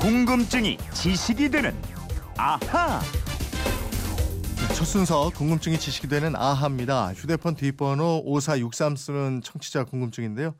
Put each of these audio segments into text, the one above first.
궁금증이 지식이 되는 아하. 네, 첫 순서 궁금증이 지식이 되는 아하입니다. 휴대폰 뒷번호 5463 쓰는 청취자 궁금증인데요.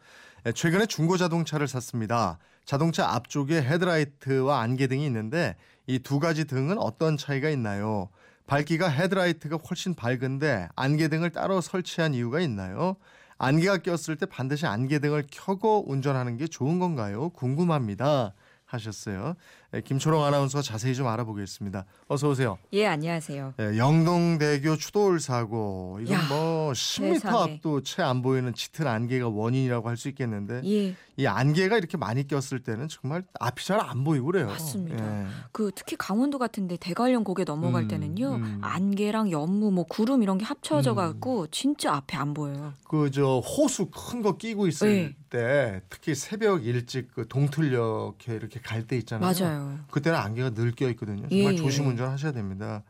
네, 최근에 중고 자동차를 샀습니다. 자동차 앞쪽에 헤드라이트와 안개등이 있는데 이 두 가지 등은 어떤 차이가 있나요? 밝기가 헤드라이트가 훨씬 밝은데 안개등을 따로 설치한 이유가 있나요? 안개가 꼈을 때 반드시 안개등을 켜고 운전하는 게 좋은 건가요? 궁금합니다. 하셨어요. 네, 김초롱 아나운서 자세히 좀 알아보겠습니다. 어서 오세요. 예, 안녕하세요. 네, 영동대교 추돌 사고 이건 야, 뭐 10m 세상에. 앞도 채 안 보이는 짙은 안개가 원인이라고 할 수 있겠는데 예, 이 안개가 이렇게 많이 꼈을 때는 정말 앞이 잘 안 보이고 그래요. 맞습니다. 예. 그 특히 강원도 같은데 대관령 고개 넘어갈 음, 때는요, 음. 안개랑 연무, 뭐 구름 이런 게 합쳐져 음. 갖고 진짜 앞에 안 보여요. 그 저 호수 큰 거 끼고 있을 네. 때 특히 새벽 일찍 그 동틀녘에 이렇게 갈 때 있잖아요. 맞아요. 그때는 안개가 늘 껴 있거든요. 예, 정말 예. 조심 운전하셔야 됩니다.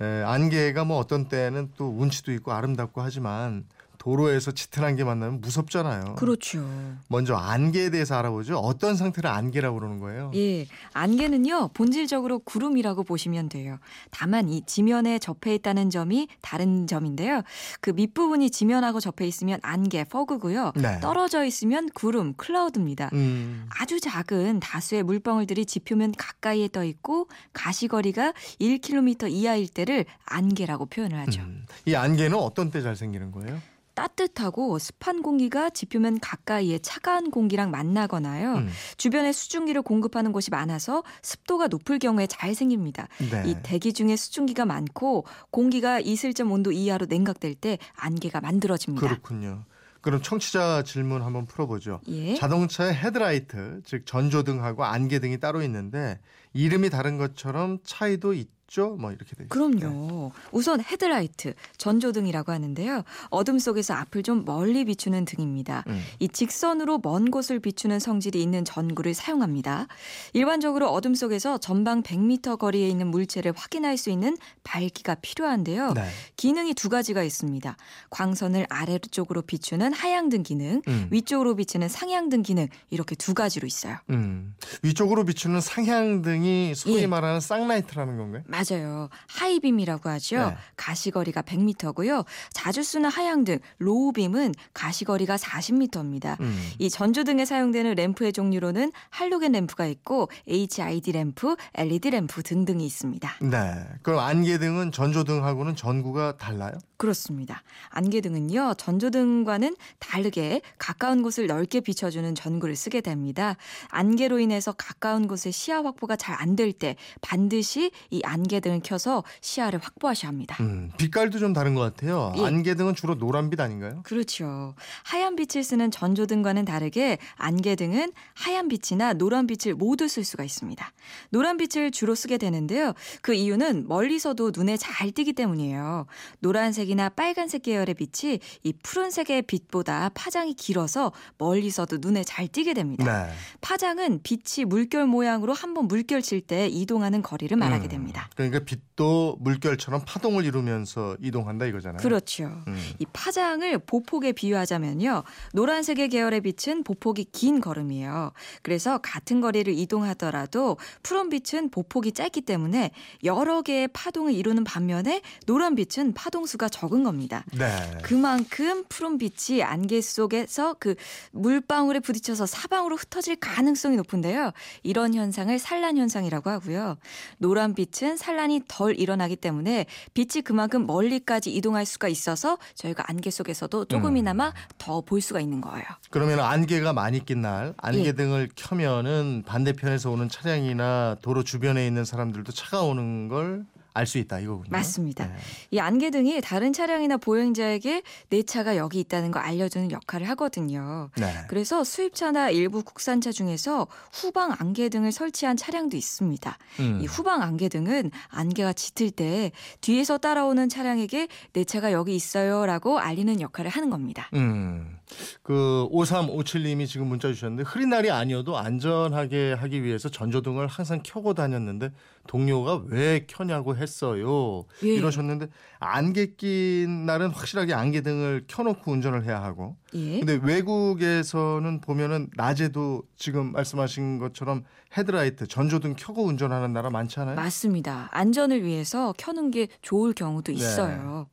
에, 안개가 뭐 어떤 때는 또 운치도 있고 아름답고 하지만 도로에서 짙은 안개 만나면 무섭잖아요. 그렇죠. 먼저 안개에 대해서 알아보죠. 어떤 상태를 안개라고 그러는 거예요? 예, 안개는요 본질적으로 구름이라고 보시면 돼요. 다만 이 지면에 접해 있다는 점이 다른 점인데요. 그 밑부분이 지면하고 접해 있으면 안개, 퍼그고요. 네. 떨어져 있으면 구름, 클라우드입니다. 음, 아주 작은 다수의 물방울들이 지표면 가까이에 떠 있고 가시거리가 1km 이하일 때를 안개라고 표현을 하죠. 음. 이 안개는 어떤 때 잘 생기는 거예요? 따뜻하고 습한 공기가 지표면 가까이에 차가운 공기랑 만나거나요. 음, 주변에 수증기를 공급하는 곳이 많아서 습도가 높을 경우에 잘 생깁니다. 네. 이 대기 중에 수증기가 많고 공기가 이슬점 온도 이하로 냉각될 때 안개가 만들어집니다. 그렇군요. 그럼 청취자 질문 한번 풀어보죠. 예. 자동차의 헤드라이트, 즉 전조등하고 안개등이 따로 있는데 이름이 다른 것처럼 차이도 있 죠? 뭐 이렇게 돼 있어요. 그럼요. 우선 헤드라이트, 전조등이라고 하는데요. 어둠 속에서 앞을 좀 멀리 비추는 등입니다. 음. 이 직선으로 먼 곳을 비추는 성질이 있는 전구를 사용합니다. 일반적으로 어둠 속에서 전방 100m 거리에 있는 물체를 확인할 수 있는 밝기가 필요한데요. 네. 기능이 두 가지가 있습니다. 광선을 아래쪽으로 비추는 하향등 기능, 음. 위쪽으로 비추는 상향등 기능 이렇게 두 가지로 있어요. 음. 위쪽으로 비추는 상향등이 소위 예. 말하는 쌍라이트라는 건가요? 맞아요. high beam이라고 하죠. 네. 가시거리가 100m고요. 자주 쓰는 하향등, low beam은 가시거리가 40m입니다. 음. 이 전조등에 사용되는 램프의 종류로는 할로겐 램프가 있고 HID 램프, LED 램프 등등이 있습니다. 네. 그럼 안개등은 전조등하고는 전구가 달라요? 그렇습니다. 안개등은요, 전조등과는 다르게 가까운 곳을 넓게 비춰주는 전구를 쓰게 됩니다. 안개로 인해서 가까운 곳의 시야 확보가 잘 안 될 때 반드시 이 안개등을 켜서 시야를 확보하셔야 합니다. 음. 빛깔도 좀 다른 것 같아요. 예. 안개등은 주로 노란빛 아닌가요? 그렇죠. 하얀 빛을 쓰는 전조등과는 다르게 안개등은 하얀 빛이나 노란 빛을 모두 쓸 수가 있습니다. 노란 빛을 주로 쓰게 되는데요. 그 이유는 멀리서도 눈에 잘 띄기 때문이에요. 노란색 이나 빨간색 계열의 빛이 이 푸른색의 빛보다 파장이 길어서 멀리서도 눈에 잘 띄게 됩니다. 네. 파장은 빛이 물결 모양으로 한번 물결 칠 때 이동하는 거리를 말하게 음. 됩니다. 그러니까 빛도 물결처럼 파동을 이루면서 이동한다 이거잖아요. 그렇죠. 음. 이 파장을 보폭에 비유하자면요. 노란색의 계열의 빛은 보폭이 긴 걸음이에요. 그래서 같은 거리를 이동하더라도 푸른 빛은 보폭이 짧기 때문에 여러 개의 파동을 이루는 반면에 노란 빛은 파동수가 적은 겁니다. 네. 그만큼 푸른 빛이 안개 속에서 그 물방울에 부딪혀서 사방으로 흩어질 가능성이 높은데요. 이런 현상을 산란 현상이라고 하고요. 노란 빛은 산란이 덜 일어나기 때문에 빛이 그만큼 멀리까지 이동할 수가 있어서 저희가 안개 속에서도 조금이나마 더볼 수가 있는 거예요. 그러면 안개가 많이 낀날 예. 안개등을 켜면은 반대편에서 오는 차량이나 도로 주변에 있는 사람들도 차가 오는 걸 알 수 있다 이거군요. 맞습니다. 네. 이 안개등이 다른 차량이나 보행자에게 내 차가 여기 있다는 걸 알려주는 역할을 하거든요. 네. 그래서 수입차나 일부 국산차 중에서 후방 안개등을 설치한 차량도 있습니다. 음. 이 후방 안개등은 안개가 짙을 때 뒤에서 따라오는 차량에게 내 차가 여기 있어요라고 알리는 역할을 하는 겁니다. 음. 그 5357님이 지금 문자 주셨는데 흐린 날이 아니어도 안전하게 하기 위해서 전조등을 항상 켜고 다녔는데 동료가 왜 켜냐고 했어요. 예. 이러셨는데 안개 낀 날은 확실하게 안개등을 켜놓고 운전을 해야 하고 예. 근데 외국에서는 보면은 낮에도 지금 말씀하신 것처럼 헤드라이트 전조등 켜고 운전하는 나라 많지 않아요? 맞습니다. 안전을 위해서 켜는 게 좋을 경우도 네. 있어요.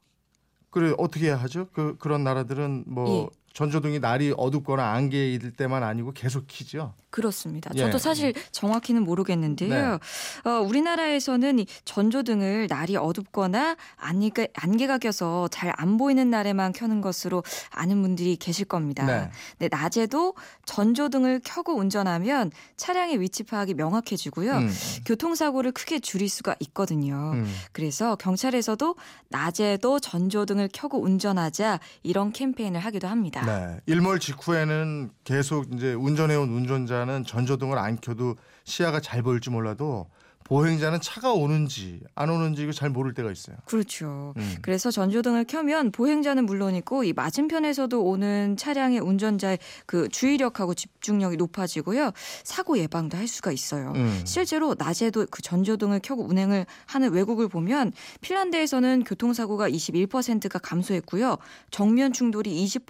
그래 어떻게 해야 하죠? 그 그런 나라들은 뭐 예. 전조등이 날이 어둡거나 안개일 때만 아니고 계속 켜죠. 그렇습니다. 예. 저도 사실 정확히는 모르겠는데요. 네. 어, 우리나라에서는 이 전조등을 날이 어둡거나 안개가, 안개가 껴서 잘 안 보이는 날에만 켜는 것으로 아는 분들이 계실 겁니다. 네. 네, 낮에도 전조등을 켜고 운전하면 차량의 위치 파악이 명확해지고요. 음, 교통사고를 크게 줄일 수가 있거든요. 음. 그래서 경찰에서도 낮에도 전조등을 켜고 운전하자 이런 캠페인을 하기도 합니다. 네. 일몰 직후에는 계속 이제 운전해온 운전자는 전조등을 안 켜도 시야가 잘 보일지 몰라도 보행자는 차가 오는지 안 오는지 잘 모를 때가 있어요. 그렇죠. 음. 그래서 전조등을 켜면 보행자는 물론이고 이 맞은편에서도 오는 차량의 운전자의 그 주의력하고 집중력이 높아지고요. 사고 예방도 할 수가 있어요. 음. 실제로 낮에도 그 전조등을 켜고 운행을 하는 외국을 보면 핀란드에서는 교통사고가 21%가 감소했고요. 정면 충돌이 20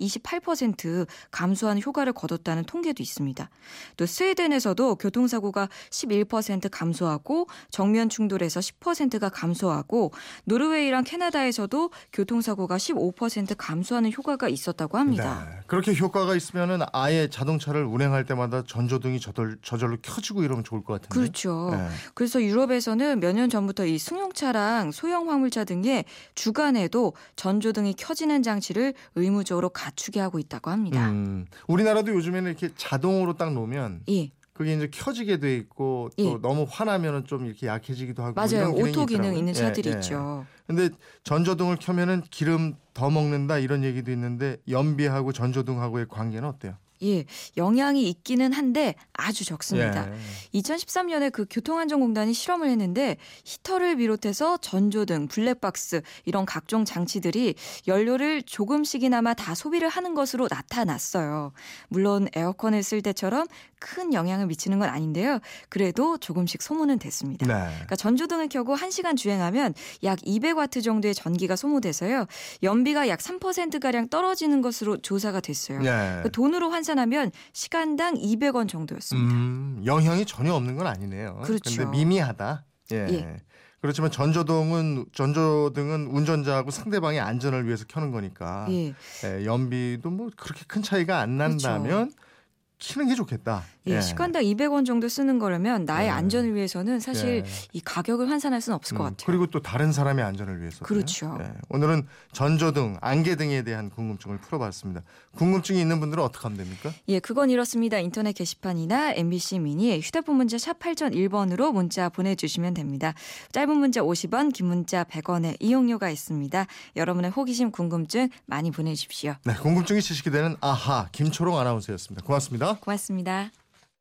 28% 감소하는 효과를 거뒀다는 통계도 있습니다. 또 스웨덴에서도 교통사고가 11% 감소 하고 정면 충돌에서 10%가 감소하고 노르웨이랑 캐나다에서도 교통사고가 15% 감소하는 효과가 있었다고 합니다. 네. 그렇게 효과가 있으면은 아예 자동차를 운행할 때마다 전조등이 저절, 저절로 켜지고 이러면 좋을 것 같은데. 그렇죠. 네. 그래서 유럽에서는 몇 년 전부터 이 승용차랑 소형 화물차 등의 주간에도 전조등이 켜지는 장치를 의무적으로 갖추게 하고 있다고 합니다. 음, 우리나라도 요즘에는 이렇게 자동으로 딱 놓으면 예, 그게 이제 켜지게 돼 있고 또 예. 너무 환하면은 좀 이렇게 약해지기도 하고 맞아요. 이런 기능이 오토 기능. 있는 예, 차들이 예. 있죠. 근데 전조등을 켜면은 기름 더 먹는다 이런 얘기도 있는데 연비하고 전조등하고의 관계는 어때요? 예, 영향이 있기는 한데 아주 적습니다. 예. 2013년에 그 교통안전공단이 실험을 했는데 히터를 비롯해서 전조등, 블랙박스 이런 각종 장치들이 연료를 조금씩이나마 다 소비를 하는 것으로 나타났어요. 물론 에어컨을 쓸 때처럼 큰 영향을 미치는 건 아닌데요. 그래도 조금씩 소모는 됐습니다. 네. 그러니까 전조등을 켜고 1시간 주행하면 약 200와트 정도의 전기가 소모돼서요. 연비가 약 3%가량 떨어지는 것으로 조사가 됐어요. 네. 그러니까 돈으로 환 산하면 시간당 200원 정도였습니다. 음, 영향이 전혀 없는 건 아니네요. 그렇죠. 근데 미미하다. 예. 예. 그렇지만 전조등은 전조등은 운전자하고 상대방의 안전을 위해서 켜는 거니까 예. 예, 연비도 뭐 그렇게 큰 차이가 안 난다면 키는 게 좋겠다. 예, 시간당 200원 정도 쓰는 거라면 나의 예. 안전을 위해서는 사실 예. 이 가격을 환산할 수는 없을 것 음, 같아요. 그리고 또 다른 사람의 안전을 위해서. 그렇죠. 오늘은 전조등, 안개 등에 대한 궁금증을 풀어봤습니다. 궁금증이 있는 분들은 어떻게 하면 됩니까? 예, 그건 이렇습니다. 인터넷 게시판이나 MBC 미니 휴대폰 문자 샵 8001번으로 문자 보내주시면 됩니다. 짧은 문자 50원, 긴 문자 100원의 이용료가 있습니다. 여러분의 호기심, 궁금증 많이 보내주십시오. 네, 궁금증이 지식이 되는 아하 김초롱 아나운서였습니다. 고맙습니다.